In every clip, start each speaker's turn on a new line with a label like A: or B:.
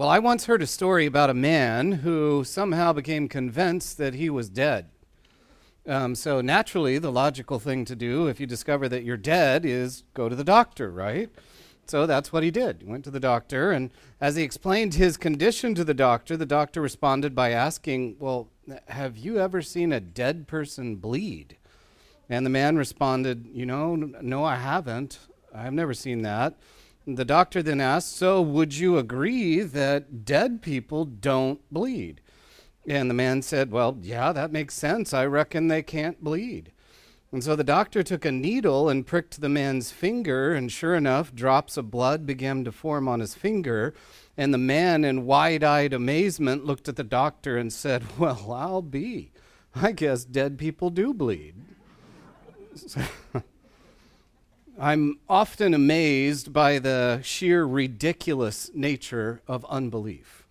A: Well, I once heard a story about a man who somehow became convinced that he was dead. Um, so, naturally, the logical thing to do if you discover that you're dead is go to the doctor, right? So that's what he did. He went to the doctor, and as he explained his condition to the doctor, the doctor responded by asking, Well, have you ever seen a dead person bleed? And the man responded, You know, no, I haven't. I've never seen that. The doctor then asked, So would you agree that dead people don't bleed? And the man said, Well, yeah, that makes sense. I reckon they can't bleed. And so the doctor took a needle and pricked the man's finger, and sure enough, drops of blood began to form on his finger. And the man, in wide eyed amazement, looked at the doctor and said, Well, I'll be. I guess dead people do bleed. I'm often amazed by the sheer ridiculous nature of unbelief.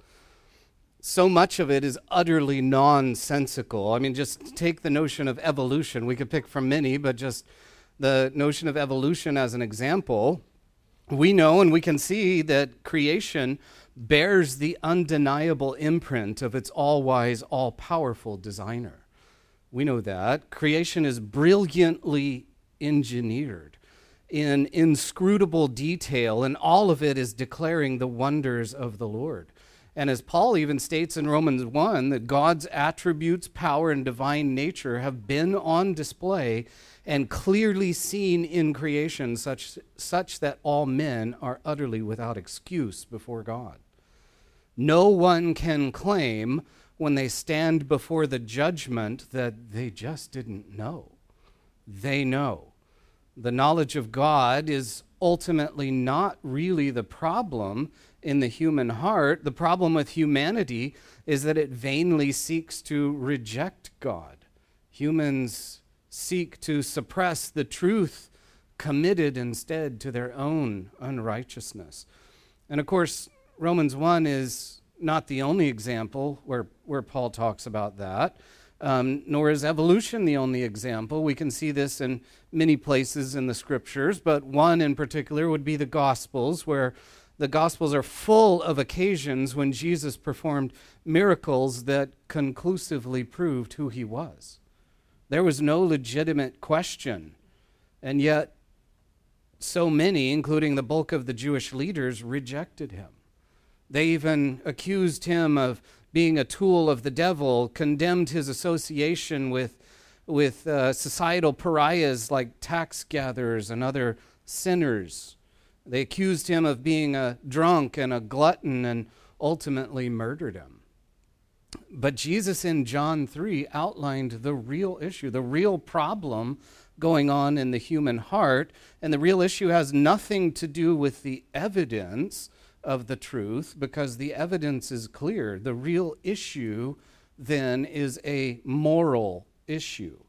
A: So much of it is utterly nonsensical. I mean, just take the notion of evolution. We could pick from many, but just the notion of evolution as an example. We know and we can see that creation bears the undeniable imprint of its all wise, all powerful designer. We know that. Creation is brilliantly engineered in inscrutable detail, and all of it is declaring the wonders of the Lord. And as Paul even states in Romans 1, that God's attributes, power, and divine nature have been on display and clearly seen in creation, such, such that all men are utterly without excuse before God. No one can claim when they stand before the judgment that they just didn't know. They know the knowledge of God is ultimately not really the problem in the human heart. The problem with humanity is that it vainly seeks to reject God. Humans seek to suppress the truth committed instead to their own unrighteousness. And of course, Romans 1 is not the only example where, where Paul talks about that. Um, nor is evolution the only example. We can see this in many places in the scriptures, but one in particular would be the Gospels, where the Gospels are full of occasions when Jesus performed miracles that conclusively proved who he was. There was no legitimate question, and yet so many, including the bulk of the Jewish leaders, rejected him. They even accused him of being a tool of the devil, condemned his association with, with uh, societal pariahs like tax gatherers and other sinners. They accused him of being a drunk and a glutton and ultimately murdered him. But Jesus in John 3 outlined the real issue, the real problem going on in the human heart. And the real issue has nothing to do with the evidence of the truth because the evidence is clear. The real issue then is a moral issue.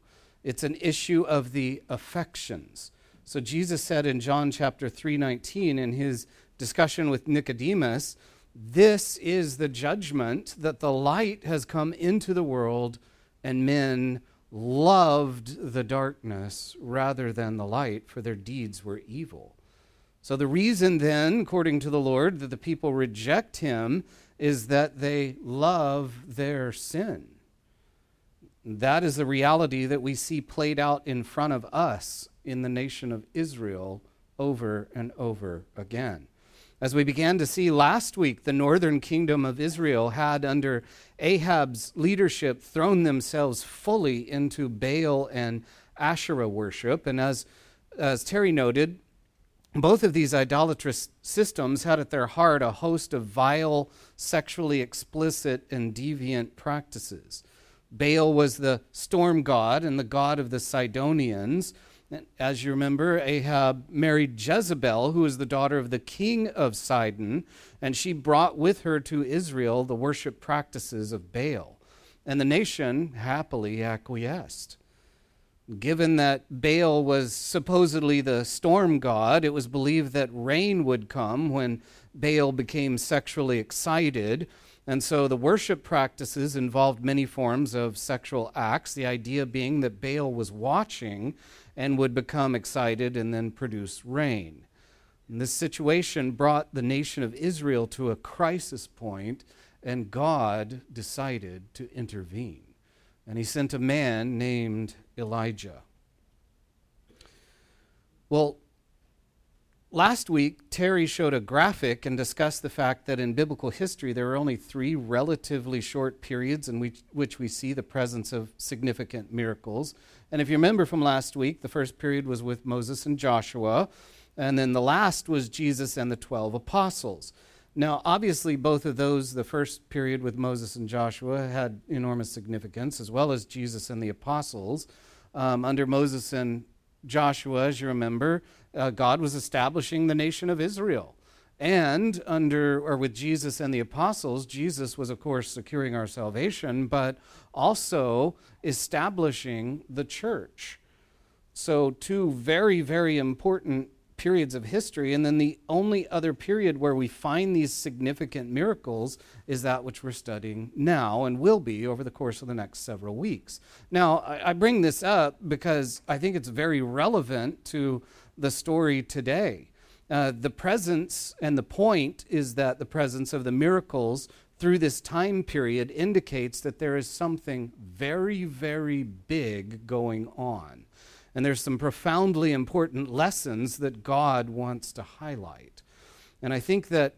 A: It's an issue of the affections. So Jesus said in John chapter 3:19 in his discussion with Nicodemus, this is the judgment that the light has come into the world and men loved the darkness rather than the light for their deeds were evil. So, the reason then, according to the Lord, that the people reject him is that they love their sin. That is the reality that we see played out in front of us in the nation of Israel over and over again. As we began to see last week, the northern kingdom of Israel had, under Ahab's leadership, thrown themselves fully into Baal and Asherah worship. And as, as Terry noted, both of these idolatrous systems had at their heart a host of vile, sexually explicit, and deviant practices. Baal was the storm god and the god of the Sidonians. As you remember, Ahab married Jezebel, who was the daughter of the king of Sidon, and she brought with her to Israel the worship practices of Baal. And the nation happily acquiesced. Given that Baal was supposedly the storm god, it was believed that rain would come when Baal became sexually excited. And so the worship practices involved many forms of sexual acts, the idea being that Baal was watching and would become excited and then produce rain. And this situation brought the nation of Israel to a crisis point, and God decided to intervene. And he sent a man named Elijah. Well, last week, Terry showed a graphic and discussed the fact that in biblical history, there are only three relatively short periods in which, which we see the presence of significant miracles. And if you remember from last week, the first period was with Moses and Joshua. And then the last was Jesus and the 12 apostles. Now, obviously, both of those, the first period with Moses and Joshua, had enormous significance, as well as Jesus and the apostles. Um, under Moses and Joshua, as you remember, uh, God was establishing the nation of Israel. And under, or with Jesus and the apostles, Jesus was, of course, securing our salvation, but also establishing the church. So, two very, very important periods of history. And then the only other period where we find these significant miracles is that which we're studying now and will be over the course of the next several weeks. Now, I, I bring this up because I think it's very relevant to the story today. Uh, the presence and the point is that the presence of the miracles through this time period indicates that there is something very, very big going on. And there's some profoundly important lessons that God wants to highlight. And I think that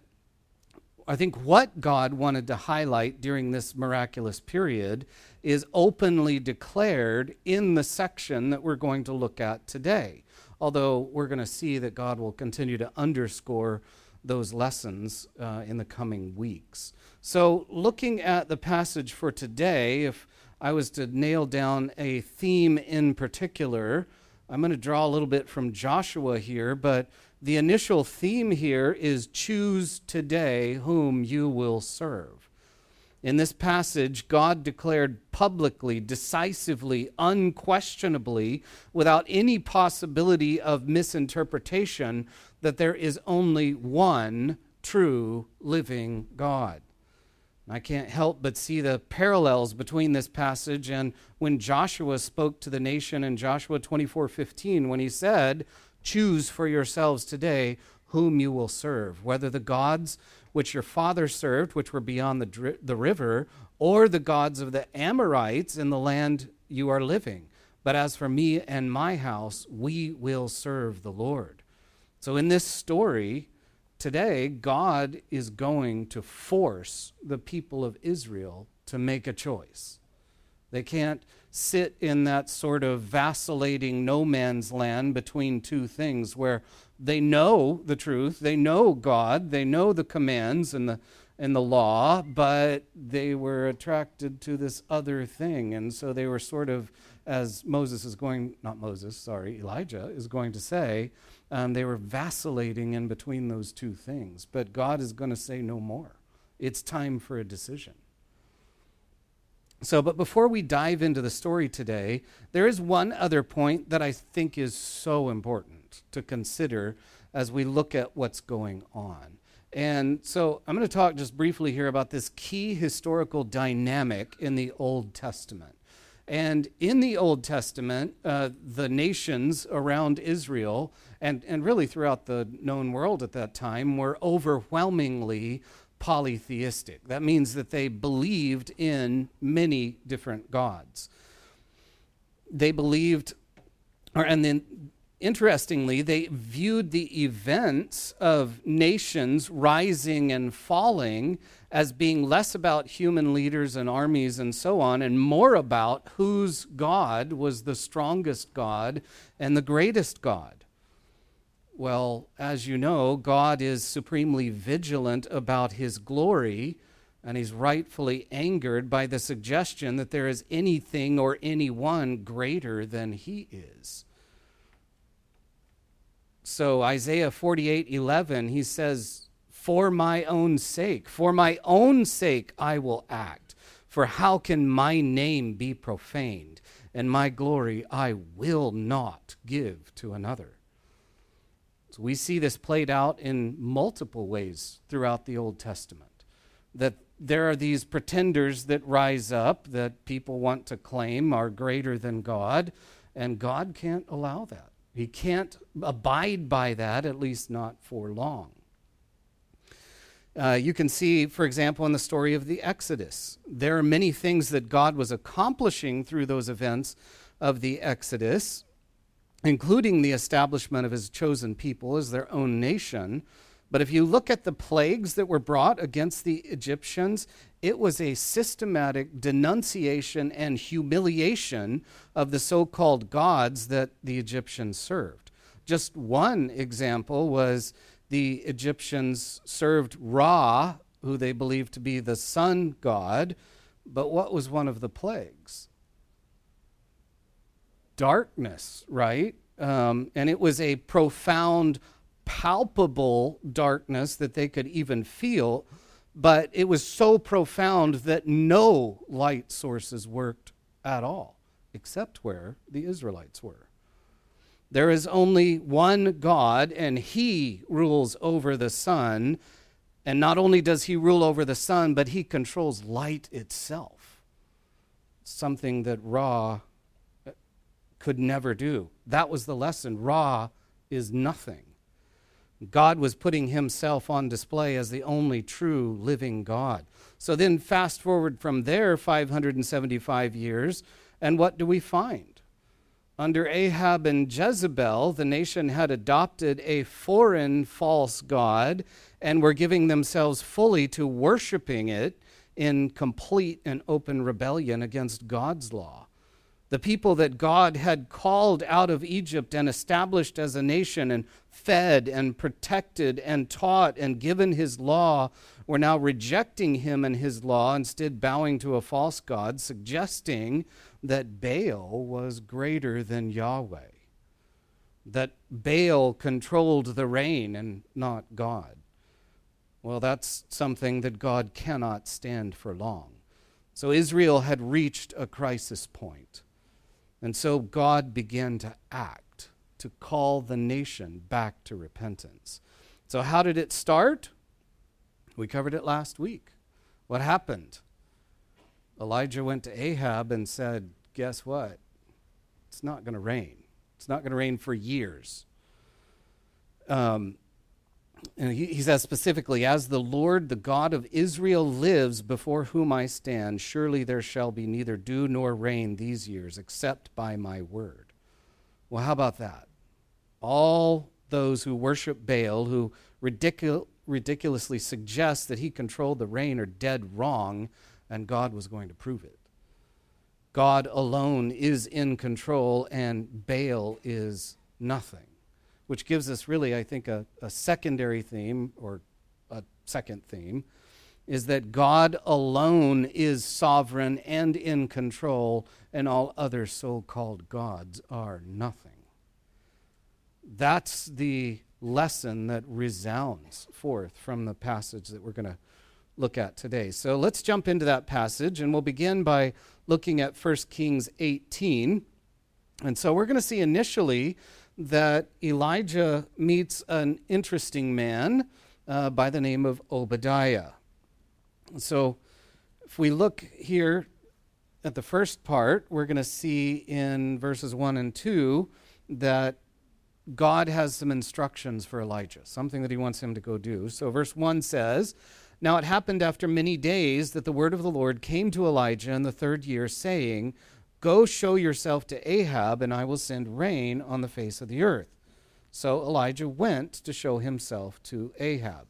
A: I think what God wanted to highlight during this miraculous period is openly declared in the section that we're going to look at today. Although we're going to see that God will continue to underscore those lessons uh, in the coming weeks. So, looking at the passage for today, if I was to nail down a theme in particular, I'm going to draw a little bit from Joshua here, but the initial theme here is choose today whom you will serve. In this passage, God declared publicly, decisively, unquestionably, without any possibility of misinterpretation, that there is only one true living God. I can't help but see the parallels between this passage and when Joshua spoke to the nation in Joshua 24:15 when he said, "Choose for yourselves today whom you will serve, whether the gods which your father served, which were beyond the, the river, or the gods of the Amorites in the land you are living. But as for me and my house, we will serve the Lord." So in this story, today, God is going to force the people of Israel to make a choice. They can't sit in that sort of vacillating no man's land between two things where they know the truth, they know God, they know the commands and the and the law, but they were attracted to this other thing. And so they were sort of, as Moses is going, not Moses, sorry, Elijah is going to say, um, they were vacillating in between those two things. But God is going to say no more. It's time for a decision. So, but before we dive into the story today, there is one other point that I think is so important to consider as we look at what's going on. And so I'm going to talk just briefly here about this key historical dynamic in the Old Testament. And in the Old Testament, uh, the nations around Israel, and, and really throughout the known world at that time, were overwhelmingly polytheistic. That means that they believed in many different gods. They believed, or, and then interestingly, they viewed the events of nations rising and falling as being less about human leaders and armies and so on, and more about whose God was the strongest God and the greatest God. Well, as you know, God is supremely vigilant about his glory, and he's rightfully angered by the suggestion that there is anything or anyone greater than he is. So Isaiah 48 11, he says, For my own sake, for my own sake I will act. For how can my name be profaned? And my glory I will not give to another. So we see this played out in multiple ways throughout the Old Testament. That there are these pretenders that rise up that people want to claim are greater than God, and God can't allow that. He can't abide by that, at least not for long. Uh, you can see, for example, in the story of the Exodus, there are many things that God was accomplishing through those events of the Exodus, including the establishment of his chosen people as their own nation. But if you look at the plagues that were brought against the Egyptians, it was a systematic denunciation and humiliation of the so called gods that the Egyptians served. Just one example was the Egyptians served Ra, who they believed to be the sun god. But what was one of the plagues? Darkness, right? Um, and it was a profound, palpable darkness that they could even feel, but it was so profound that no light sources worked at all, except where the Israelites were. There is only one God, and He rules over the sun. And not only does He rule over the sun, but He controls light itself. Something that Ra uh, could never do. That was the lesson. Ra is nothing. God was putting himself on display as the only true living God. So then, fast forward from there 575 years, and what do we find? Under Ahab and Jezebel, the nation had adopted a foreign false god and were giving themselves fully to worshiping it in complete and open rebellion against God's law. The people that God had called out of Egypt and established as a nation and fed and protected and taught and given his law were now rejecting him and his law, instead bowing to a false god, suggesting that Baal was greater than Yahweh, that Baal controlled the rain and not God. Well, that's something that God cannot stand for long. So Israel had reached a crisis point. And so God began to act, to call the nation back to repentance. So, how did it start? We covered it last week. What happened? Elijah went to Ahab and said, Guess what? It's not going to rain. It's not going to rain for years. Um, and he, he says specifically, As the Lord, the God of Israel, lives before whom I stand, surely there shall be neither dew nor rain these years, except by my word. Well, how about that? All those who worship Baal, who ridicul- ridiculously suggest that he controlled the rain, are dead wrong and God was going to prove it. God alone is in control and Baal is nothing, which gives us really, I think, a, a secondary theme or a second theme is that God alone is sovereign and in control, and all other so called gods are nothing. That's the lesson that resounds forth from the passage that we're going to look at today. So let's jump into that passage, and we'll begin by looking at 1 Kings 18. And so we're going to see initially that Elijah meets an interesting man uh, by the name of Obadiah. So if we look here at the first part, we're going to see in verses 1 and 2 that God has some instructions for Elijah, something that he wants him to go do. So verse 1 says, now it happened after many days that the word of the Lord came to Elijah in the third year, saying, Go show yourself to Ahab, and I will send rain on the face of the earth. So Elijah went to show himself to Ahab.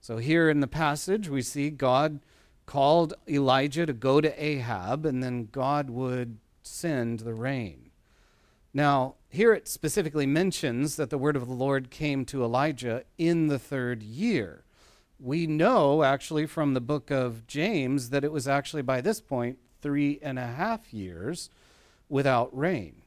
A: So here in the passage, we see God called Elijah to go to Ahab, and then God would send the rain. Now, here it specifically mentions that the word of the Lord came to Elijah in the third year we know actually from the book of James that it was actually by this point three and a half years without rain.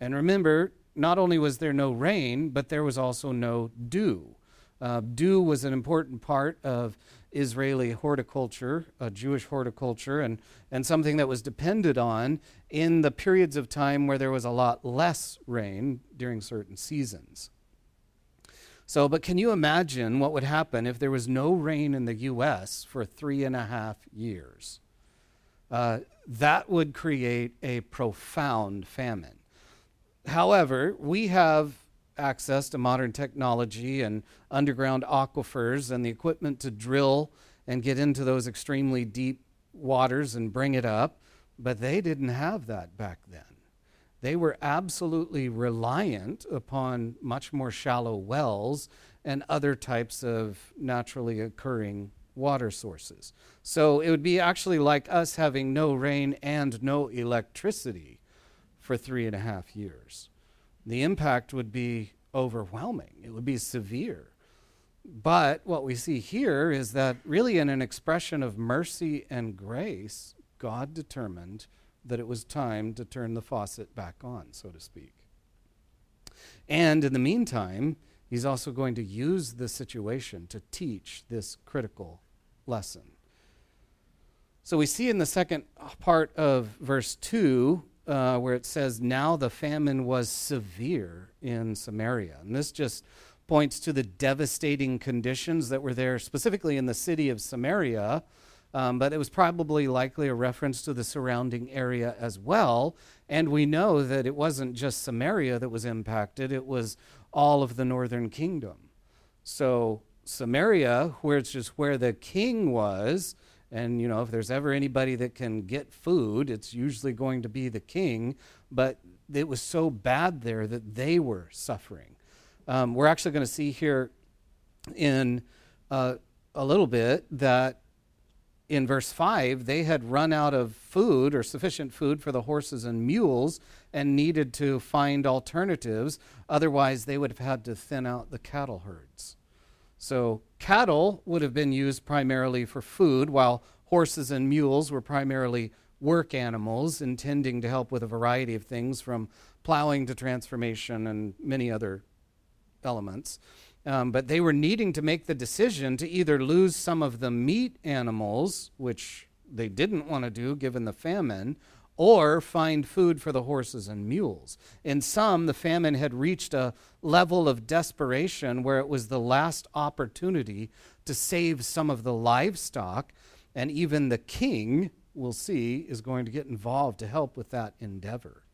A: And remember, not only was there no rain, but there was also no dew. Uh, dew was an important part of Israeli horticulture, uh, Jewish horticulture, and, and something that was depended on in the periods of time where there was a lot less rain during certain seasons. So, but can you imagine what would happen if there was no rain in the U.S. for three and a half years? Uh, that would create a profound famine. However, we have access to modern technology and underground aquifers and the equipment to drill and get into those extremely deep waters and bring it up, but they didn't have that back then. They were absolutely reliant upon much more shallow wells and other types of naturally occurring water sources. So it would be actually like us having no rain and no electricity for three and a half years. The impact would be overwhelming, it would be severe. But what we see here is that, really, in an expression of mercy and grace, God determined that it was time to turn the faucet back on, so to speak. And in the meantime, he's also going to use the situation to teach this critical lesson. So we see in the second part of verse 2 uh, where it says, Now the famine was severe in Samaria. And this just points to the devastating conditions that were there, specifically in the city of Samaria. Um, but it was probably likely a reference to the surrounding area as well. And we know that it wasn't just Samaria that was impacted, it was all of the northern kingdom. So, Samaria, where it's just where the king was, and, you know, if there's ever anybody that can get food, it's usually going to be the king. But it was so bad there that they were suffering. Um, we're actually going to see here in uh, a little bit that in verse 5, they had run out of food or sufficient food for the horses and mules and needed to find alternatives. Otherwise, they would have had to thin out the cattle herds. So cattle would have been used primarily for food, while horses and mules were primarily work animals, intending to help with a variety of things from plowing to transformation and many other elements. Um, but they were needing to make the decision to either lose some of the meat animals, which they didn't want to do given the famine, or find food for the horses and mules. In sum, the famine had reached a level of desperation where it was the last opportunity to save some of the livestock, and even the king, we'll see, is going to get involved to help with that endeavor.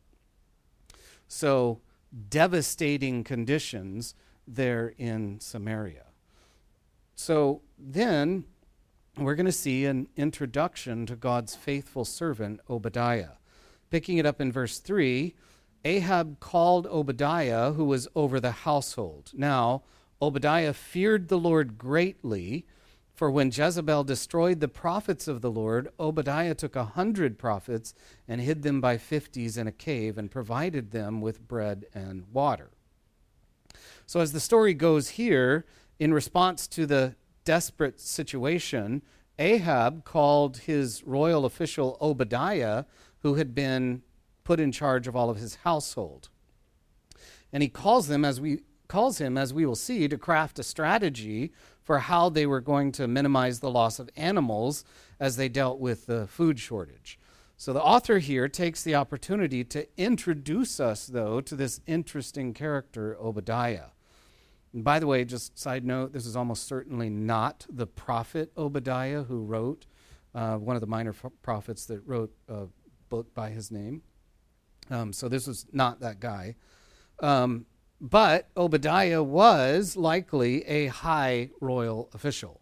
A: So, devastating conditions there in Samaria. So, then we're going to see an introduction to God's faithful servant, Obadiah. Picking it up in verse 3, Ahab called Obadiah, who was over the household. Now, Obadiah feared the Lord greatly, for when Jezebel destroyed the prophets of the Lord, Obadiah took a hundred prophets and hid them by fifties in a cave and provided them with bread and water. So, as the story goes here, in response to the desperate situation, Ahab called his royal official Obadiah, who had been put in charge of all of his household. And he calls them as we calls him as we will see to craft a strategy for how they were going to minimize the loss of animals as they dealt with the food shortage. So the author here takes the opportunity to introduce us though to this interesting character Obadiah. And by the way, just side note, this is almost certainly not the prophet Obadiah who wrote, uh, one of the minor f- prophets that wrote a book by his name. Um, so this was not that guy. Um, but Obadiah was likely a high royal official.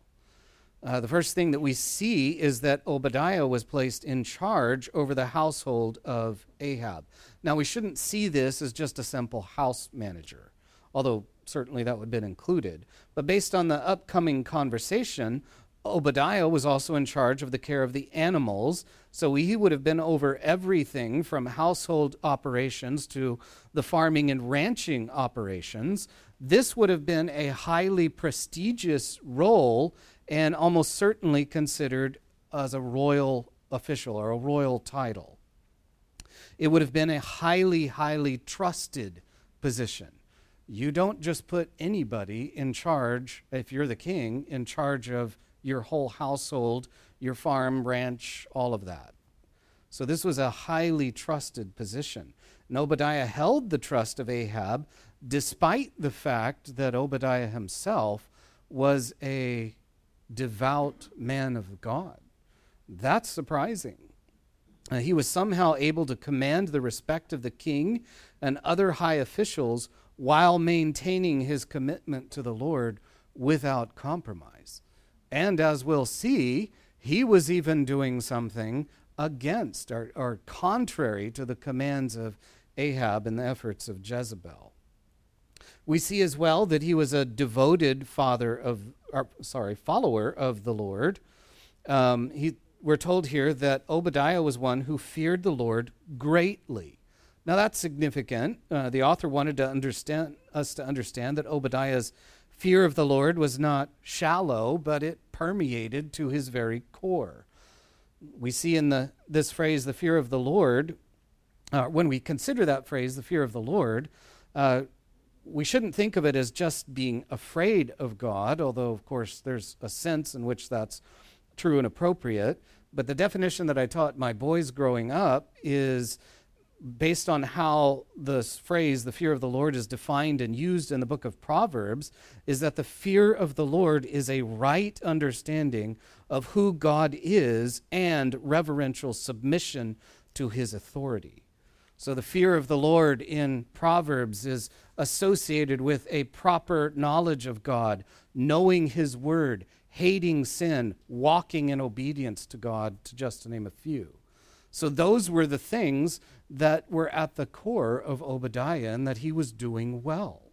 A: Uh, the first thing that we see is that Obadiah was placed in charge over the household of Ahab. Now, we shouldn't see this as just a simple house manager, although certainly that would have been included. But based on the upcoming conversation, Obadiah was also in charge of the care of the animals, so he would have been over everything from household operations to the farming and ranching operations. This would have been a highly prestigious role and almost certainly considered as a royal official or a royal title. It would have been a highly, highly trusted position. You don't just put anybody in charge, if you're the king, in charge of your whole household, your farm, ranch, all of that. So this was a highly trusted position. And Obadiah held the trust of Ahab despite the fact that Obadiah himself was a devout man of God. That's surprising. uh, he was somehow able to command the respect of the king and other high officials while maintaining his commitment to the Lord without compromise. And as we'll see, he was even doing something against or, or contrary to the commands of Ahab and the efforts of Jezebel. We see as well that he was a devoted father of, or, sorry, follower of the Lord. Um, he, we're told here that Obadiah was one who feared the Lord greatly. Now that's significant. Uh, the author wanted to understand us to understand that Obadiah's fear of the Lord was not shallow, but it permeated to his very core. We see in the this phrase, the fear of the Lord, uh, when we consider that phrase, the fear of the Lord, uh, we shouldn't think of it as just being afraid of God, although, of course, there's a sense in which that's true and appropriate. But the definition that I taught my boys growing up is based on how this phrase, the fear of the Lord, is defined and used in the book of Proverbs, is that the fear of the Lord is a right understanding of who God is and reverential submission to his authority. So the fear of the Lord in Proverbs is associated with a proper knowledge of God, knowing his word, hating sin, walking in obedience to God, to just to name a few. So those were the things that were at the core of Obadiah and that he was doing well.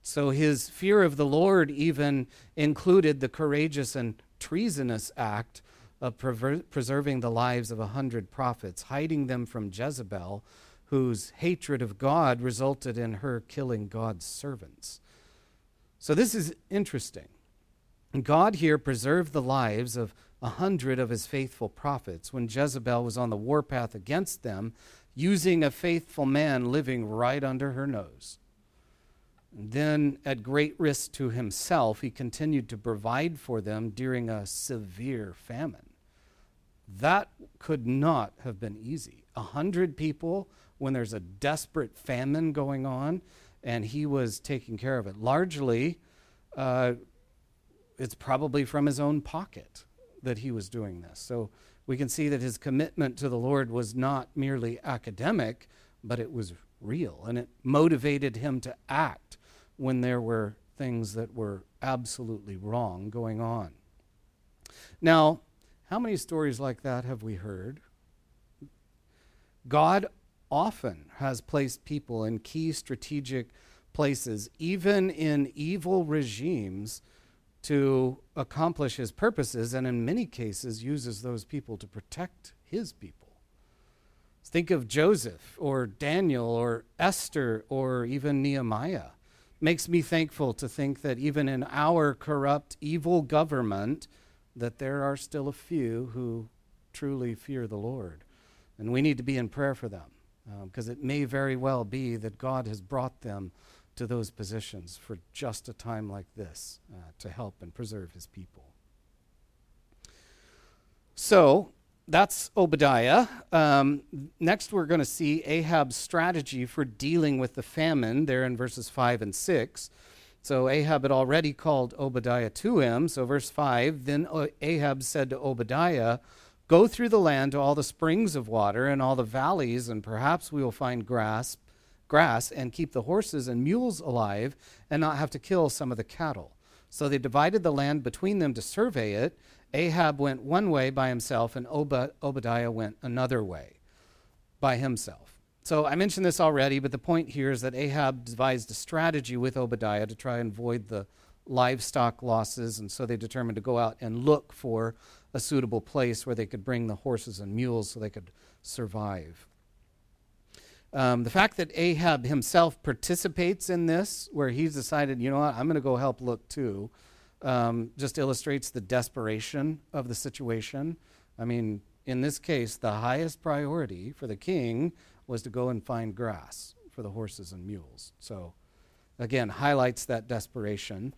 A: So his fear of the Lord even included the courageous and treasonous act of preserving the lives of a hundred prophets, hiding them from Jezebel, whose hatred of God resulted in her killing God's servants. So this is interesting. God here preserved the lives of a hundred of his faithful prophets when Jezebel was on the warpath against them, using a faithful man living right under her nose. And then, at great risk to himself, he continued to provide for them during a severe famine. That could not have been easy. A hundred people when there's a desperate famine going on, and he was taking care of it. Largely, uh, it's probably from his own pocket that he was doing this. So we can see that his commitment to the Lord was not merely academic, but it was real. And it motivated him to act when there were things that were absolutely wrong going on. Now, how many stories like that have we heard? God often has placed people in key strategic places, even in evil regimes to accomplish his purposes, and in many cases uses those people to protect his people. Think of Joseph or Daniel or Esther or even Nehemiah. Makes me thankful to think that even in our corrupt, evil government, that there are still a few who truly fear the Lord. And we need to be in prayer for them because um, it may very well be that God has brought them to those positions for just a time like this uh, to help and preserve his people. So that's Obadiah. Um, next, we're going to see Ahab's strategy for dealing with the famine there in verses 5 and 6. So Ahab had already called Obadiah to him. So, verse 5 Then Ahab said to Obadiah, Go through the land to all the springs of water and all the valleys, and perhaps we will find grass grass and keep the horses and mules alive and not have to kill some of the cattle. So they divided the land between them to survey it. Ahab went one way by himself, and Ob- Obadiah went another way by himself. So I mentioned this already, but the point here is that Ahab devised a strategy with Obadiah to try and avoid the livestock losses, and so they determined to go out and look for a suitable place where they could bring the horses and mules so they could survive. Um, the fact that Ahab himself participates in this, where he's decided, you know what, I'm going to go help look too, um, just illustrates the desperation of the situation. I mean, in this case, the highest priority for the king was to go and find grass for the horses and mules. So, again, highlights that desperation.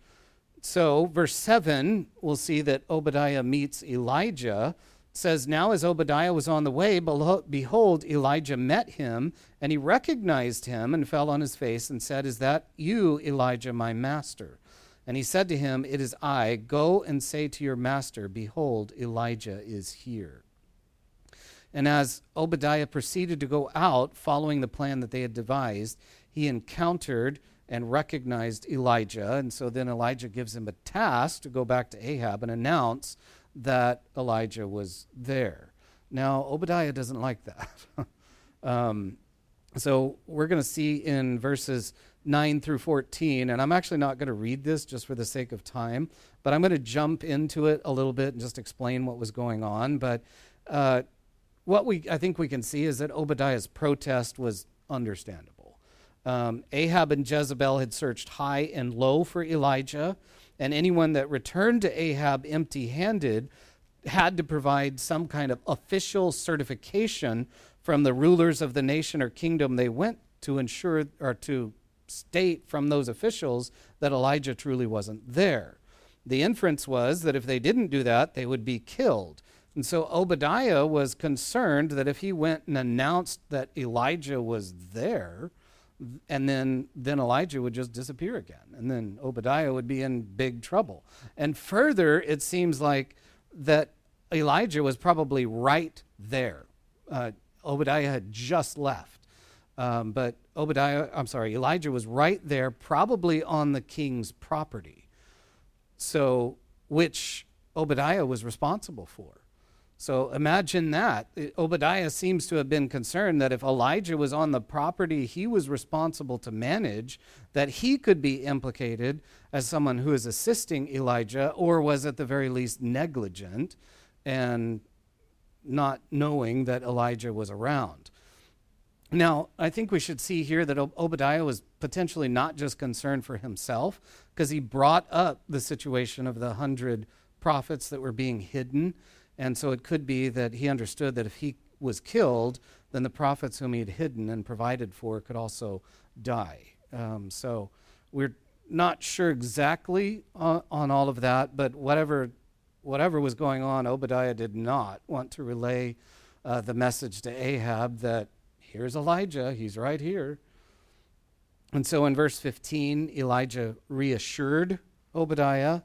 A: So, verse 7, we'll see that Obadiah meets Elijah says, Now as Obadiah was on the way, behold, Elijah met him, and he recognized him and fell on his face and said, Is that you, Elijah, my master? And he said to him, It is I. Go and say to your master, Behold, Elijah is here. And as Obadiah proceeded to go out, following the plan that they had devised, he encountered and recognized Elijah. And so then Elijah gives him a task to go back to Ahab and announce that Elijah was there. Now, Obadiah doesn't like that. um, so we're going to see in verses 9 through 14, and I'm actually not going to read this just for the sake of time, but I'm going to jump into it a little bit and just explain what was going on. But uh, what we I think we can see is that Obadiah's protest was understandable. Um, Ahab and Jezebel had searched high and low for Elijah, and anyone that returned to Ahab empty handed had to provide some kind of official certification from the rulers of the nation or kingdom they went to ensure or to state from those officials that Elijah truly wasn't there. The inference was that if they didn't do that, they would be killed. And so Obadiah was concerned that if he went and announced that Elijah was there, and then then Elijah would just disappear again, and then Obadiah would be in big trouble. And further, it seems like that Elijah was probably right there. Uh, Obadiah had just left, um, but Obadiah, I'm sorry, Elijah was right there, probably on the king's property. So, which Obadiah was responsible for. So imagine that. Obadiah seems to have been concerned that if Elijah was on the property he was responsible to manage, that he could be implicated as someone who is assisting Elijah or was at the very least negligent and not knowing that Elijah was around. Now, I think we should see here that Obadiah was potentially not just concerned for himself, because he brought up the situation of the hundred prophets that were being hidden and so it could be that he understood that if he was killed, then the prophets whom he had hidden and provided for could also die. Um, so we're not sure exactly on, on, all of that, but whatever, whatever was going on, Obadiah did not want to relay uh, the message to Ahab that here's Elijah, he's right here. And so in verse 15, Elijah reassured Obadiah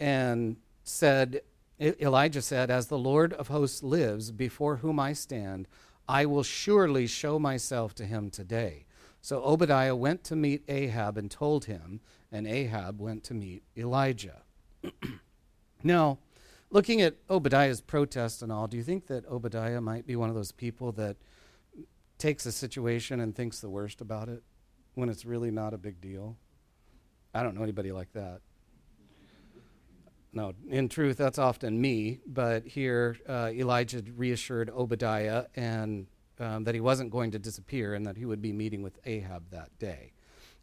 A: and said, Elijah said, As the Lord of hosts lives, before whom I stand, I will surely show myself to him today. So Obadiah went to meet Ahab and told him, and Ahab went to meet Elijah. now, looking at Obadiah's protest and all, do you think that Obadiah might be one of those people that takes a situation and thinks the worst about it when it's really not a big deal? I don't know anybody like that no, in truth, that's often me. But here, uh, Elijah reassured Obadiah and um, that he wasn't going to disappear and that he would be meeting with Ahab that day.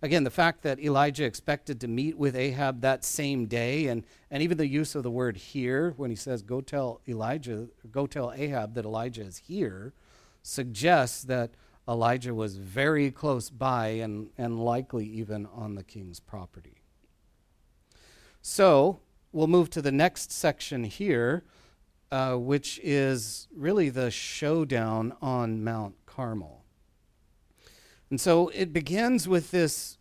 A: Again, the fact that Elijah expected to meet with Ahab that same day, and, and even the use of the word here when he says, Go tell Elijah, go tell Ahab that Elijah is here, suggests that Elijah was very close by and, and likely even on the king's property. So, we'll move to the next section here, uh, which is really the showdown on Mount Carmel. And so it begins with this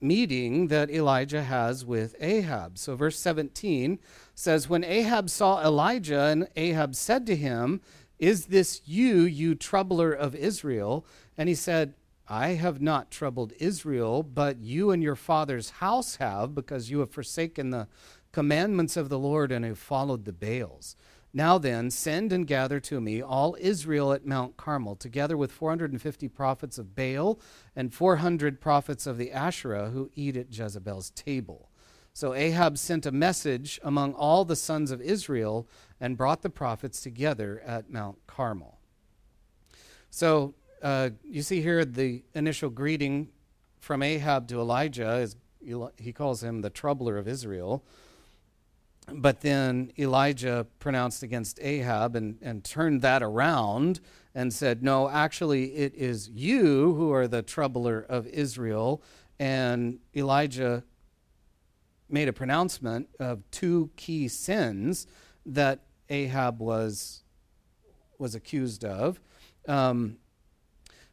A: meeting that Elijah has with Ahab. So, verse 17 says, When Ahab saw Elijah, and Ahab said to him, Is this you, you troubler of Israel? And he said, I have not troubled Israel, but you and your father's house have, because you have forsaken the commandments of the Lord and have followed the Baals. Now then, send and gather to me all Israel at Mount Carmel, together with 450 prophets of Baal and 400 prophets of the Asherah who eat at Jezebel's table. So Ahab sent a message among all the sons of Israel and brought the prophets together at Mount Carmel. So uh, you see here the initial greeting from Ahab to Elijah is he calls him the troubler of Israel. But then Elijah pronounced against Ahab and, and turned that around and said, No, actually, it is you who are the troubler of Israel. And Elijah made a pronouncement of two key sins that Ahab was, was accused of. Um,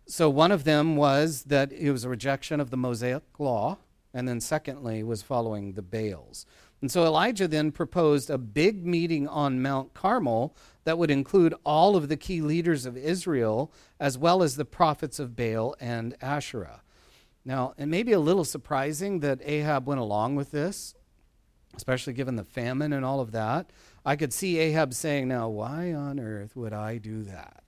A: so one of them was that it was a rejection of the Mosaic law, and then secondly was following the Baals. And so Elijah then proposed a big meeting on Mount Carmel that would include all of the key leaders of Israel, as well as the prophets of Baal and Asherah. Now, it may be a little surprising that Ahab went along with this, especially given the famine and all of that. I could see Ahab saying, Now, why on earth would I do that?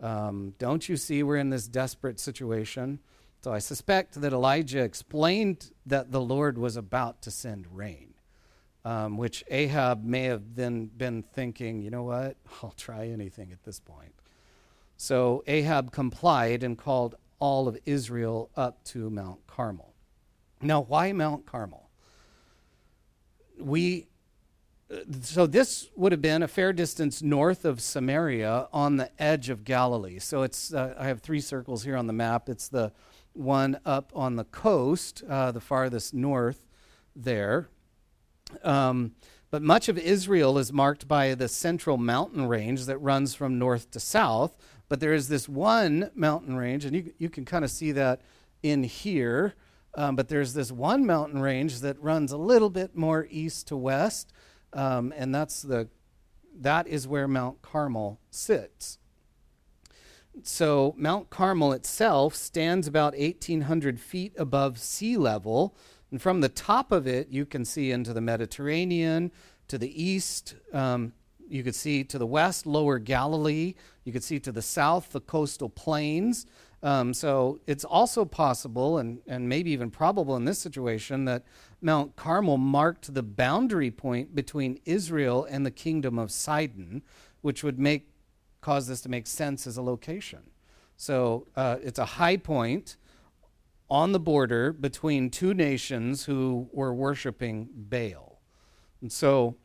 A: Um, don't you see we're in this desperate situation? So I suspect that Elijah explained that the Lord was about to send rain, um, which Ahab may have then been thinking, you know what? I'll try anything at this point. So Ahab complied and called all of Israel up to Mount Carmel. Now, why Mount Carmel? We so this would have been a fair distance north of Samaria on the edge of Galilee. So it's uh, I have three circles here on the map. It's the one up on the coast, uh, the farthest north there. Um, but much of Israel is marked by the central mountain range that runs from north to south. But there is this one mountain range, and you, you can kind of see that in here. Um, but there's this one mountain range that runs a little bit more east to west um, and that's the that is where Mount Carmel sits. So Mount Carmel itself stands about 1,800 feet above sea level, and from the top of it, you can see into the Mediterranean, to the east. Um, you could see to the west, Lower Galilee. You could see to the south, the coastal plains. Um, so it's also possible, and, and maybe even probable in this situation, that Mount Carmel marked the boundary point between Israel and the kingdom of Sidon, which would make cause this to make sense as a location. So uh, it's a high point on the border between two nations who were worshiping Baal. And so,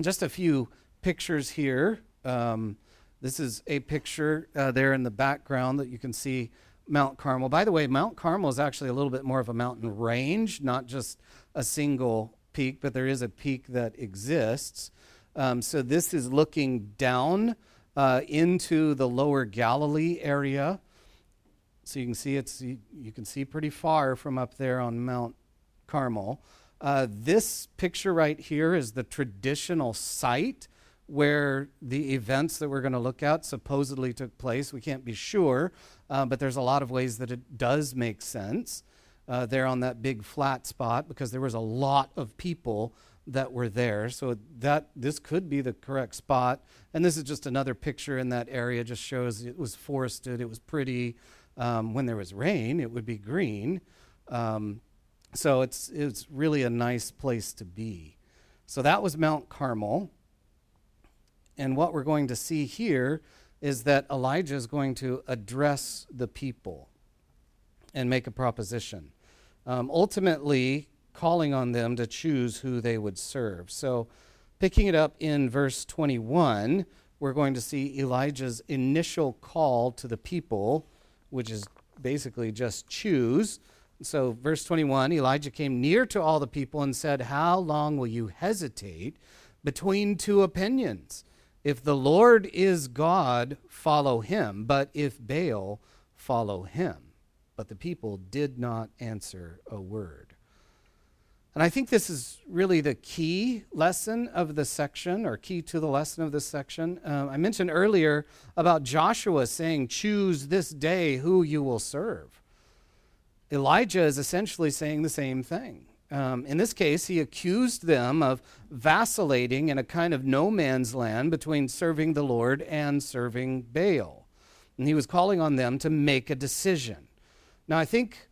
A: just a few pictures here. Um, this is a picture uh, there in the background that you can see Mount Carmel. By the way, Mount Carmel is actually a little bit more of a mountain range, not just a single peak, but there is a peak that exists. Um, so this is looking down uh, into the lower Galilee area. So you can see it's you, you, can see pretty far from up there on Mount Carmel. Uh, this picture right here is the traditional site where the events that we're going to look at supposedly took place. We can't be sure, uh, but there's a lot of ways that it does make sense uh, there on that big flat spot because there was a lot of people that were there. So that this could be the correct spot. And this is just another picture in that area. Just shows it was forested. It was pretty. Um, when there was rain, it would be green. Um, so it's it's really a nice place to be. So that was Mount Carmel. And what we're going to see here is that Elijah is going to address the people and make a proposition. Um, ultimately, calling on them to choose who they would serve. So, picking it up in verse 21, we're going to see Elijah's initial call to the people, which is basically just choose. So, verse 21 Elijah came near to all the people and said, How long will you hesitate between two opinions? If the Lord is God, follow him, but if Baal, follow him. But the people did not answer a word. And I think this is really the key lesson of the section, or key to the lesson of this section. Uh, I mentioned earlier about Joshua saying, Choose this day who you will serve. Elijah is essentially saying the same thing. Um, in this case, he accused them of vacillating in a kind of no man's land between serving the Lord and serving Baal. And he was calling on them to make a decision. Now, I think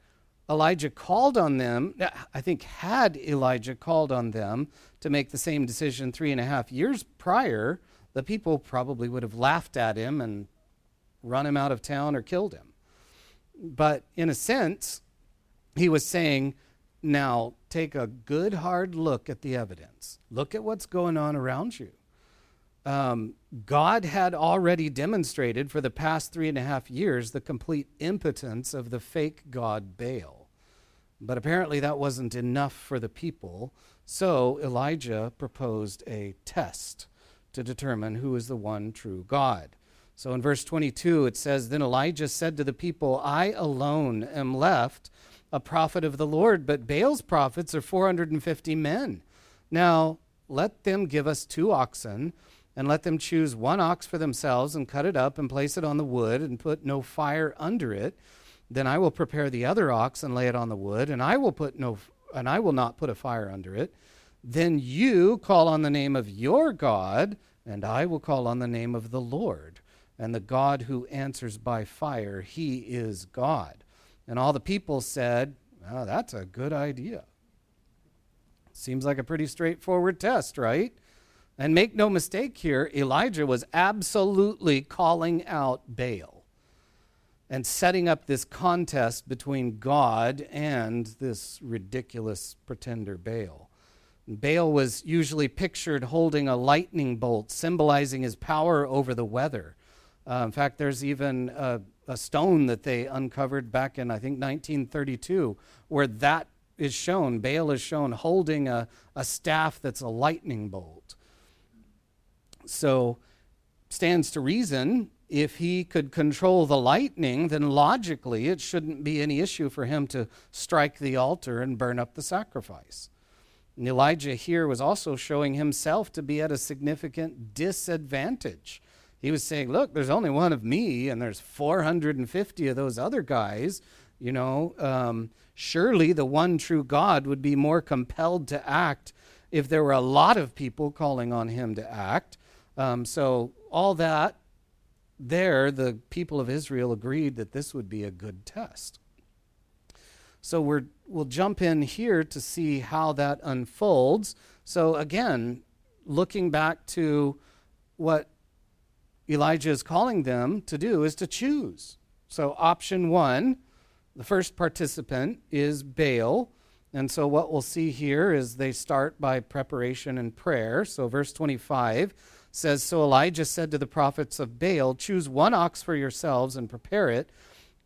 A: Elijah called on them, I think, had Elijah called on them to make the same decision three and a half years prior, the people probably would have laughed at him and run him out of town or killed him. But in a sense, he was saying, now, take a good hard look at the evidence. Look at what's going on around you. Um, God had already demonstrated for the past three and a half years the complete impotence of the fake God Baal. But apparently that wasn't enough for the people, so Elijah proposed a test to determine who is the one true God. So in verse 22, it says Then Elijah said to the people, I alone am left a prophet of the Lord, but Baal's prophets are 450 men. Now let them give us two oxen, and let them choose one ox for themselves, and cut it up, and place it on the wood, and put no fire under it. Then I will prepare the other ox, and lay it on the wood, and I will put no and I will not put a fire under it. Then you call on the name of your God, and I will call on the name of the Lord. And the God who answers by fire, he is God. And all the people said, oh, That's a good idea. Seems like a pretty straightforward test, right? And make no mistake here, Elijah was absolutely calling out Baal and setting up this contest between God and this ridiculous pretender Baal. Baal was usually pictured holding a lightning bolt, symbolizing his power over the weather. Uh, in fact, there's even a, a, stone that they uncovered back in, I think, 1932, where that is shown. Baal is shown holding a, a staff that's a lightning bolt. So, stands to reason if he could control the lightning, then logically it shouldn't be any issue for him to strike the altar and burn up the sacrifice. And Elijah here was also showing himself to be at a significant disadvantage. He was saying, Look, there's only one of me, and there's 450 of those other guys. You know, um, surely the one true God would be more compelled to act if there were a lot of people calling on him to act. Um, so, all that there, the people of Israel agreed that this would be a good test. So we're, we'll jump in here to see how that unfolds. So, again, looking back to what Elijah is calling them to do is to choose. So, option one, the first participant is Baal. And so, what we'll see here is they start by preparation and prayer. So, verse 25 says So Elijah said to the prophets of Baal, Choose one ox for yourselves and prepare it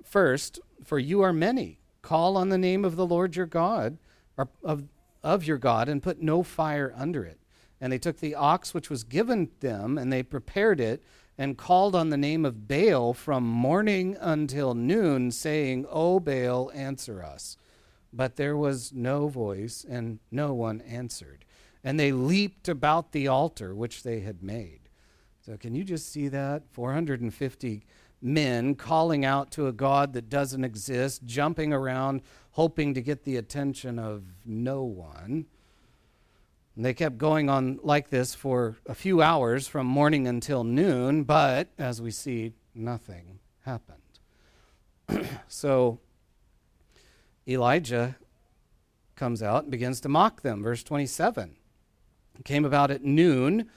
A: first, for you are many. Call on the name of the Lord your God, or of, of your God, and put no fire under it. And they took the ox which was given them, and they prepared it, and called on the name of Baal from morning until noon, saying, O Baal, answer us. But there was no voice, and no one answered. And they leaped about the altar which they had made. So, can you just see that? 450 men calling out to a God that doesn't exist, jumping around, hoping to get the attention of no one. And they kept going on like this for a few hours from morning until noon, but as we see, nothing happened. so Elijah comes out and begins to mock them. Verse 27 came about at noon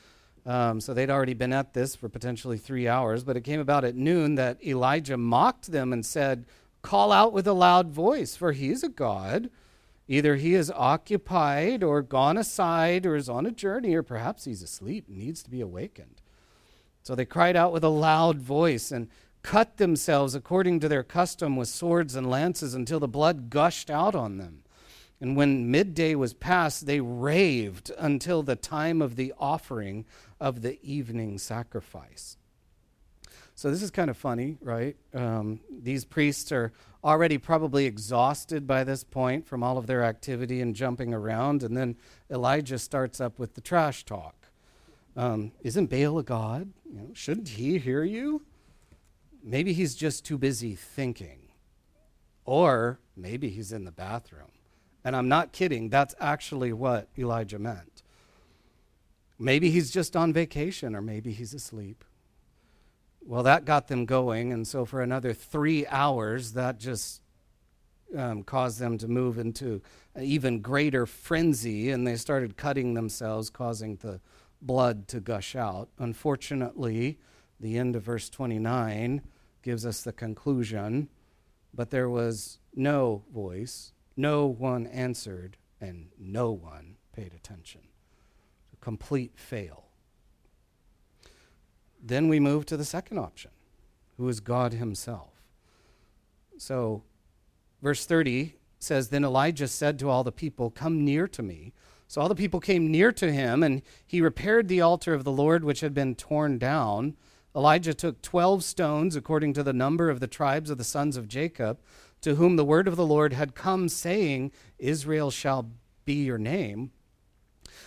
A: um, so they'd already been at this for potentially three hours, but it came about at noon that Elijah mocked them and said, Call out with a loud voice, for he is a God. Either he is occupied or gone aside or is on a journey, or perhaps he's asleep and needs to be awakened. So they cried out with a loud voice and cut themselves according to their custom with swords and lances until the blood gushed out on them. And when midday was past, they raved until the time of the offering of the evening sacrifice. So this is kind of funny, right? Um, these priests are already probably exhausted by this point from all of their activity and jumping around. And then Elijah starts up with the trash talk. Um, isn't Baal a god? You know, shouldn't he hear you? Maybe he's just too busy thinking. Or maybe he's in the bathroom. And I'm not kidding, that's actually what Elijah meant. Maybe he's just on vacation, or maybe he's asleep. Well, that got them going, and so for another three hours, that just um, caused them to move into an even greater frenzy, and they started cutting themselves, causing the blood to gush out. Unfortunately, the end of verse 29 gives us the conclusion, but there was no voice, no one answered, and no one paid attention. A complete fail. Then we move to the second option, who is God Himself. So, verse 30 says Then Elijah said to all the people, Come near to me. So all the people came near to him, and he repaired the altar of the Lord which had been torn down. Elijah took 12 stones, according to the number of the tribes of the sons of Jacob, to whom the word of the Lord had come, saying, Israel shall be your name.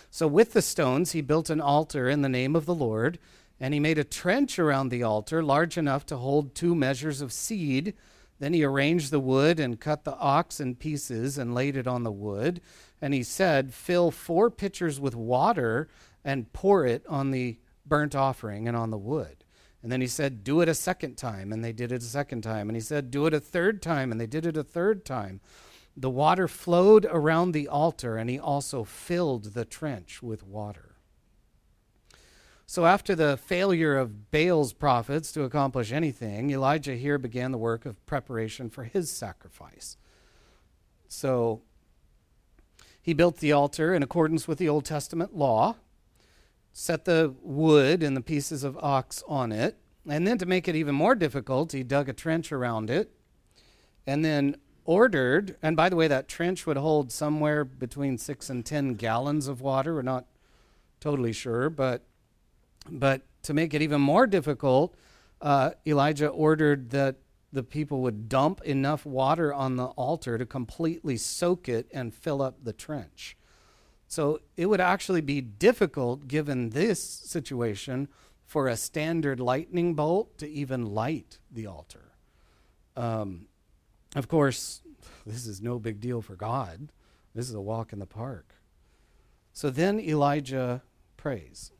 A: So with the stones, he built an altar in the name of the Lord, and he made a trench around the altar large enough to hold two measures of seed. Then he arranged the wood and cut the ox in pieces and laid it on the wood. And he said, Fill four pitchers with water and pour it on the burnt offering and on the wood. And then he said, Do it a second time. And they did it a second time. And he said, Do it a third time. And they did it a third time. The water flowed around the altar, and he also filled the trench with water. So, after the failure of Baal's prophets to accomplish anything, Elijah here began the work of preparation for his sacrifice. So, he built the altar in accordance with the Old Testament law, set the wood and the pieces of ox on it, and then to make it even more difficult, he dug a trench around it, and then ordered, and by the way, that trench would hold somewhere between six and ten gallons of water. We're not totally sure, but but to make it even more difficult, uh, Elijah ordered that the people would dump enough water on the altar to completely soak it and fill up the trench. So it would actually be difficult, given this situation, for a standard lightning bolt to even light the altar. Um, of course, this is no big deal for God. This is a walk in the park. So then Elijah prays.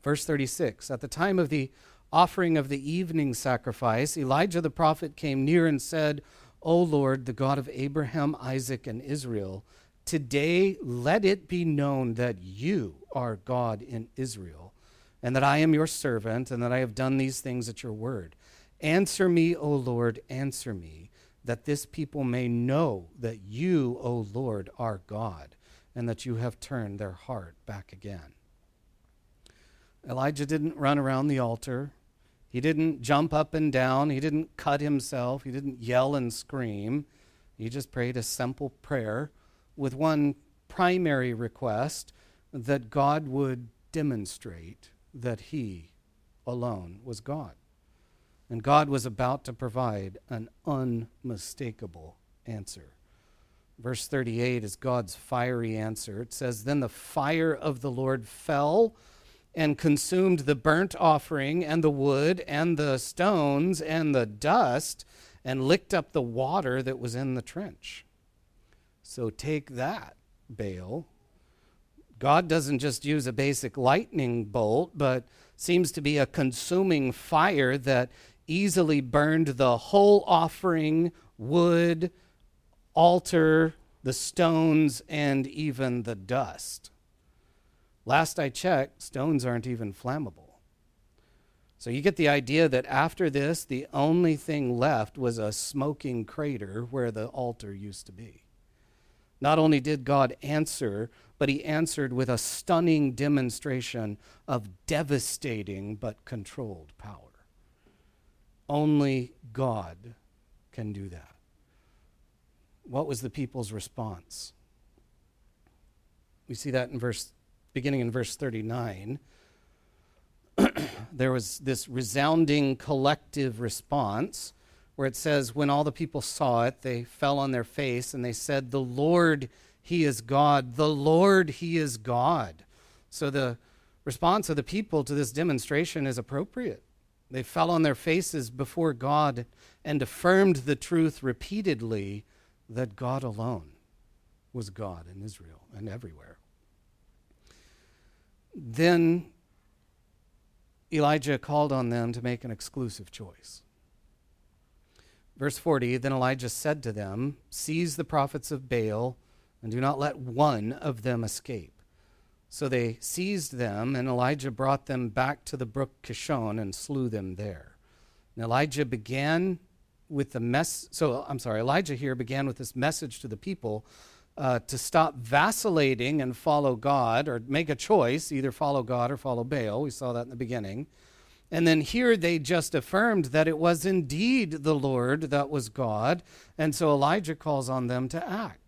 A: Verse 36 At the time of the offering of the evening sacrifice, Elijah the prophet came near and said, O Lord, the God of Abraham, Isaac, and Israel, today let it be known that you are God in Israel, and that I am your servant, and that I have done these things at your word. Answer me, O Lord, answer me that this people may know that you, O Lord, are God, and that you have turned their heart back again. Elijah didn't run around the altar. He didn't jump up and down. He didn't cut himself. He didn't yell and scream. He just prayed a simple prayer with one primary request that God would demonstrate that he alone was God. And God was about to provide an unmistakable answer. Verse 38 is God's fiery answer. It says, Then the fire of the Lord fell and consumed the burnt offering and the wood and the stones and the dust and licked up the water that was in the trench. So take that, Baal. God doesn't just use a basic lightning bolt, but seems to be a consuming fire that easily burned the whole offering, wood, altar, the stones, and even the dust. Last I checked, stones aren't even flammable. So you get the idea that after this, the only thing left was a smoking crater where the altar used to be. Not only did God answer, but he answered with a stunning demonstration of devastating but controlled power. Only God can do that. What was the people's response? We see that in verse beginning in verse 39. there was this resounding collective response where it says, When all the people saw it, they fell on their face and they said, The Lord, He is God. The Lord, He is God. So the response of the people to this demonstration is appropriate. They fell on their faces before God and affirmed the truth repeatedly that God alone was God in Israel and everywhere. Then Elijah called on them to make an exclusive choice. Verse 40 Then Elijah said to them, Seize the prophets of Baal and do not let one of them escape. So they seized them, and Elijah brought them back to the brook Kishon and slew them there. And Elijah began with the mess. So I'm sorry, Elijah here began with this message to the people uh, to stop vacillating and follow God, or make a choice, either follow God or follow Baal. We saw that in the beginning. And then here they just affirmed that it was indeed the Lord that was God. And so Elijah calls on them to act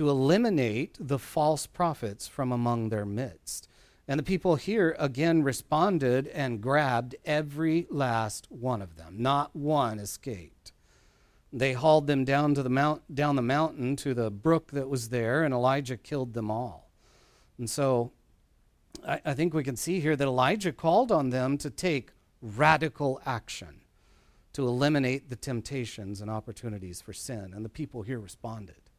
A: to eliminate the false prophets from among their midst. And the people here again responded and grabbed every last one of them. Not one escaped. They hauled them down to the mount, down the mountain to the brook that was there, and Elijah killed them all. And so I, I think we can see here that Elijah called on them to take radical action to eliminate the temptations and opportunities for sin. And the people here responded.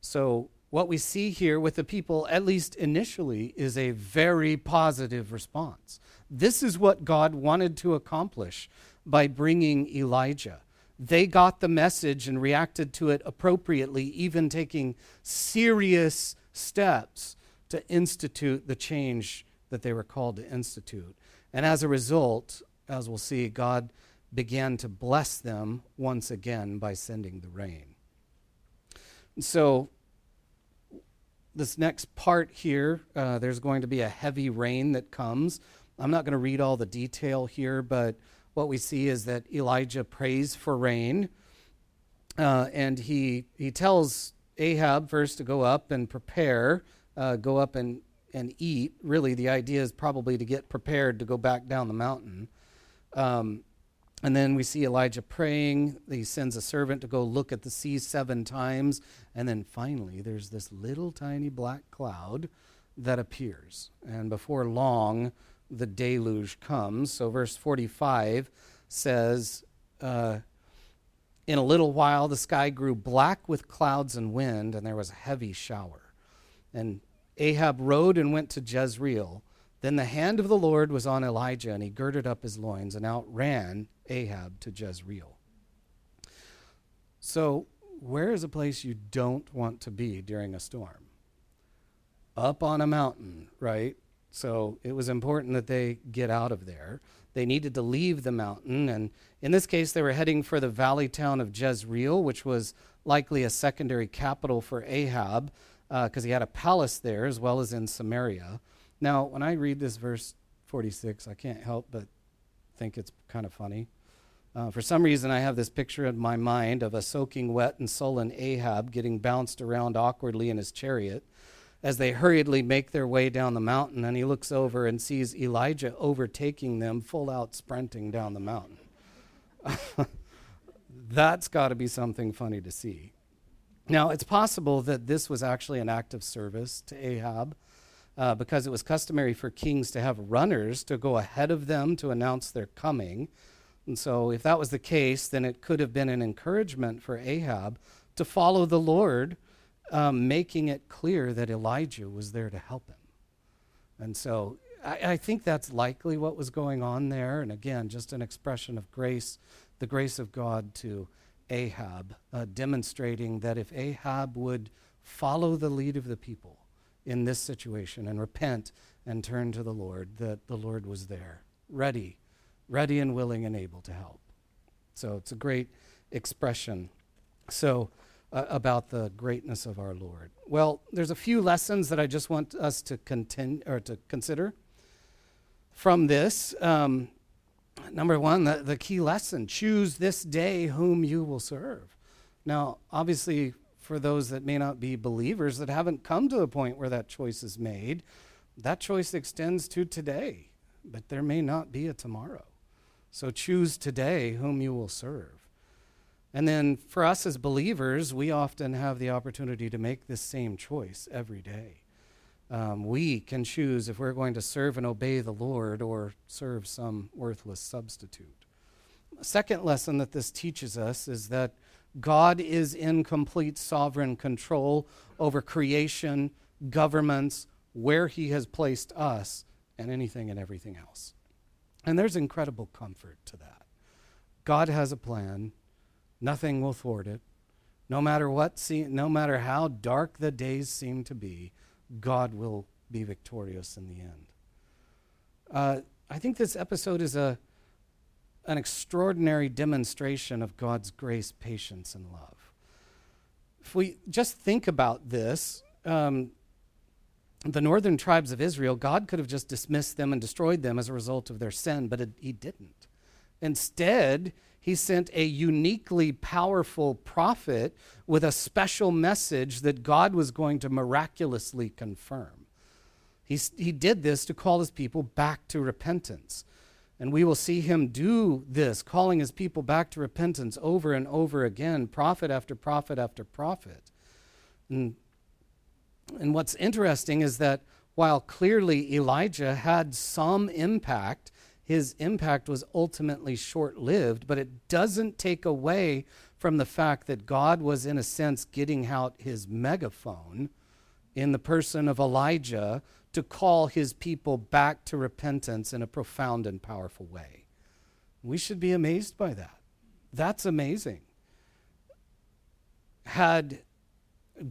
A: So, what we see here with the people, at least initially, is a very positive response. This is what God wanted to accomplish by bringing Elijah. They got the message and reacted to it appropriately, even taking serious steps to institute the change that they were called to institute. And as a result, as we'll see, God began to bless them once again by sending the rain. So, this next part here, uh, there's going to be a heavy rain that comes. I'm not going to read all the detail here, but what we see is that Elijah prays for rain, uh, and he he tells Ahab first to go up and prepare, uh, go up and and eat. Really, the idea is probably to get prepared to go back down the mountain. Um, and then we see Elijah praying. He sends a servant to go look at the sea seven times. And then finally, there's this little tiny black cloud that appears. And before long, the deluge comes. So, verse 45 says, uh, In a little while, the sky grew black with clouds and wind, and there was a heavy shower. And Ahab rode and went to Jezreel. Then the hand of the Lord was on Elijah, and he girded up his loins and outran Ahab to Jezreel. So, where is a place you don't want to be during a storm? Up on a mountain, right? So, it was important that they get out of there. They needed to leave the mountain, and in this case, they were heading for the valley town of Jezreel, which was likely a secondary capital for Ahab because uh, he had a palace there as well as in Samaria. Now, when I read this verse 46, I can't help but think it's kind of funny. Uh, for some reason, I have this picture in my mind of a soaking wet and sullen Ahab getting bounced around awkwardly in his chariot as they hurriedly make their way down the mountain, and he looks over and sees Elijah overtaking them, full out sprinting down the mountain. That's got to be something funny to see. Now, it's possible that this was actually an act of service to Ahab uh, because it was customary for kings to have runners to go ahead of them to announce their coming. And so, if that was the case, then it could have been an encouragement for Ahab to follow the Lord, um, making it clear that Elijah was there to help him. And so, I, I think that's likely what was going on there. And again, just an expression of grace, the grace of God to Ahab, uh, demonstrating that if Ahab would follow the lead of the people in this situation and repent and turn to the Lord, that the Lord was there, ready ready and willing and able to help. So it's a great expression. So, uh, about the greatness of our Lord. Well, there's a few lessons that I just want us to continue or to consider from this. Um, number one, the, the key lesson: choose this day whom you will serve. Now, obviously, for those that may not be believers that haven't come to the point where that choice is made, that choice extends to today, but there may not be a tomorrow. So choose today whom you will serve. And then for us as believers, we often have the opportunity to make this same choice every day. Um, we can choose if we're going to serve and obey the Lord or serve some worthless substitute. second lesson that this teaches us is that God is in complete sovereign control over creation, governments, where He has placed us, and anything and everything else. And there's incredible comfort to that. God has a plan, nothing will thwart it. No matter what, see, no matter how dark the days seem to be, God will be victorious in the end. Uh, I think this episode is a, an extraordinary demonstration of God's grace, patience, and love. If we just think about this, um, the northern tribes of Israel, God could have just dismissed them and destroyed them as a result of their sin, but it, he didn't. Instead, he sent a uniquely powerful prophet with a special message that God was going to miraculously confirm. He, he did this to call his people back to repentance. And we will see him do this, calling his people back to repentance over and over again, prophet after prophet after prophet. And And what's interesting is that while clearly Elijah had some impact, his impact was ultimately short lived, but it doesn't take away from the fact that God was, in a sense, getting out his megaphone in the person of Elijah to call his people back to repentance in a profound and powerful way. We should be amazed by that. That's amazing. Had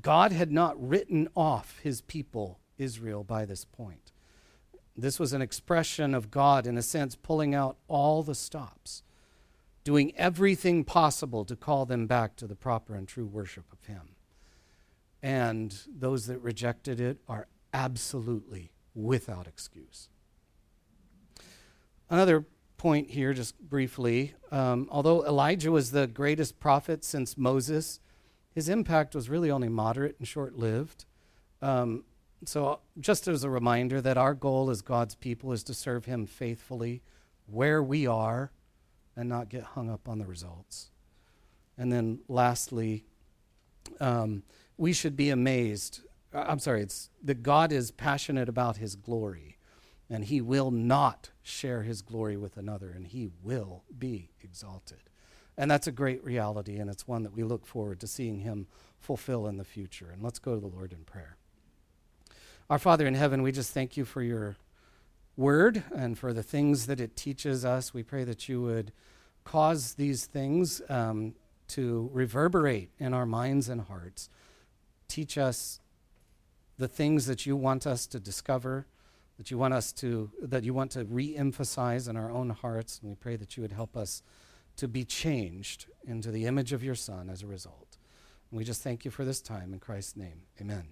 A: God had not written off his people, Israel, by this point. This was an expression of God, in a sense, pulling out all the stops, doing everything possible to call them back to the proper and true worship of Him. And those that rejected it are absolutely without excuse. Another point here, just briefly um, although Elijah was the greatest prophet since Moses, his impact was really only moderate and short lived. Um, so, just as a reminder that our goal as God's people is to serve Him faithfully where we are and not get hung up on the results. And then, lastly, um, we should be amazed. Uh, I'm sorry, it's that God is passionate about His glory, and He will not share His glory with another, and He will be exalted. And that's a great reality, and it's one that we look forward to seeing Him fulfill in the future. And let's go to the Lord in prayer. Our Father in heaven, we just thank you for your word and for the things that it teaches us. We pray that you would cause these things um, to reverberate in our minds and hearts. Teach us the things that you want us to discover, that you want us to that you want to re-emphasize in our own hearts. And we pray that you would help us to be changed into the image of your Son as a result. And we just thank you for this time in Christ's name. Amen.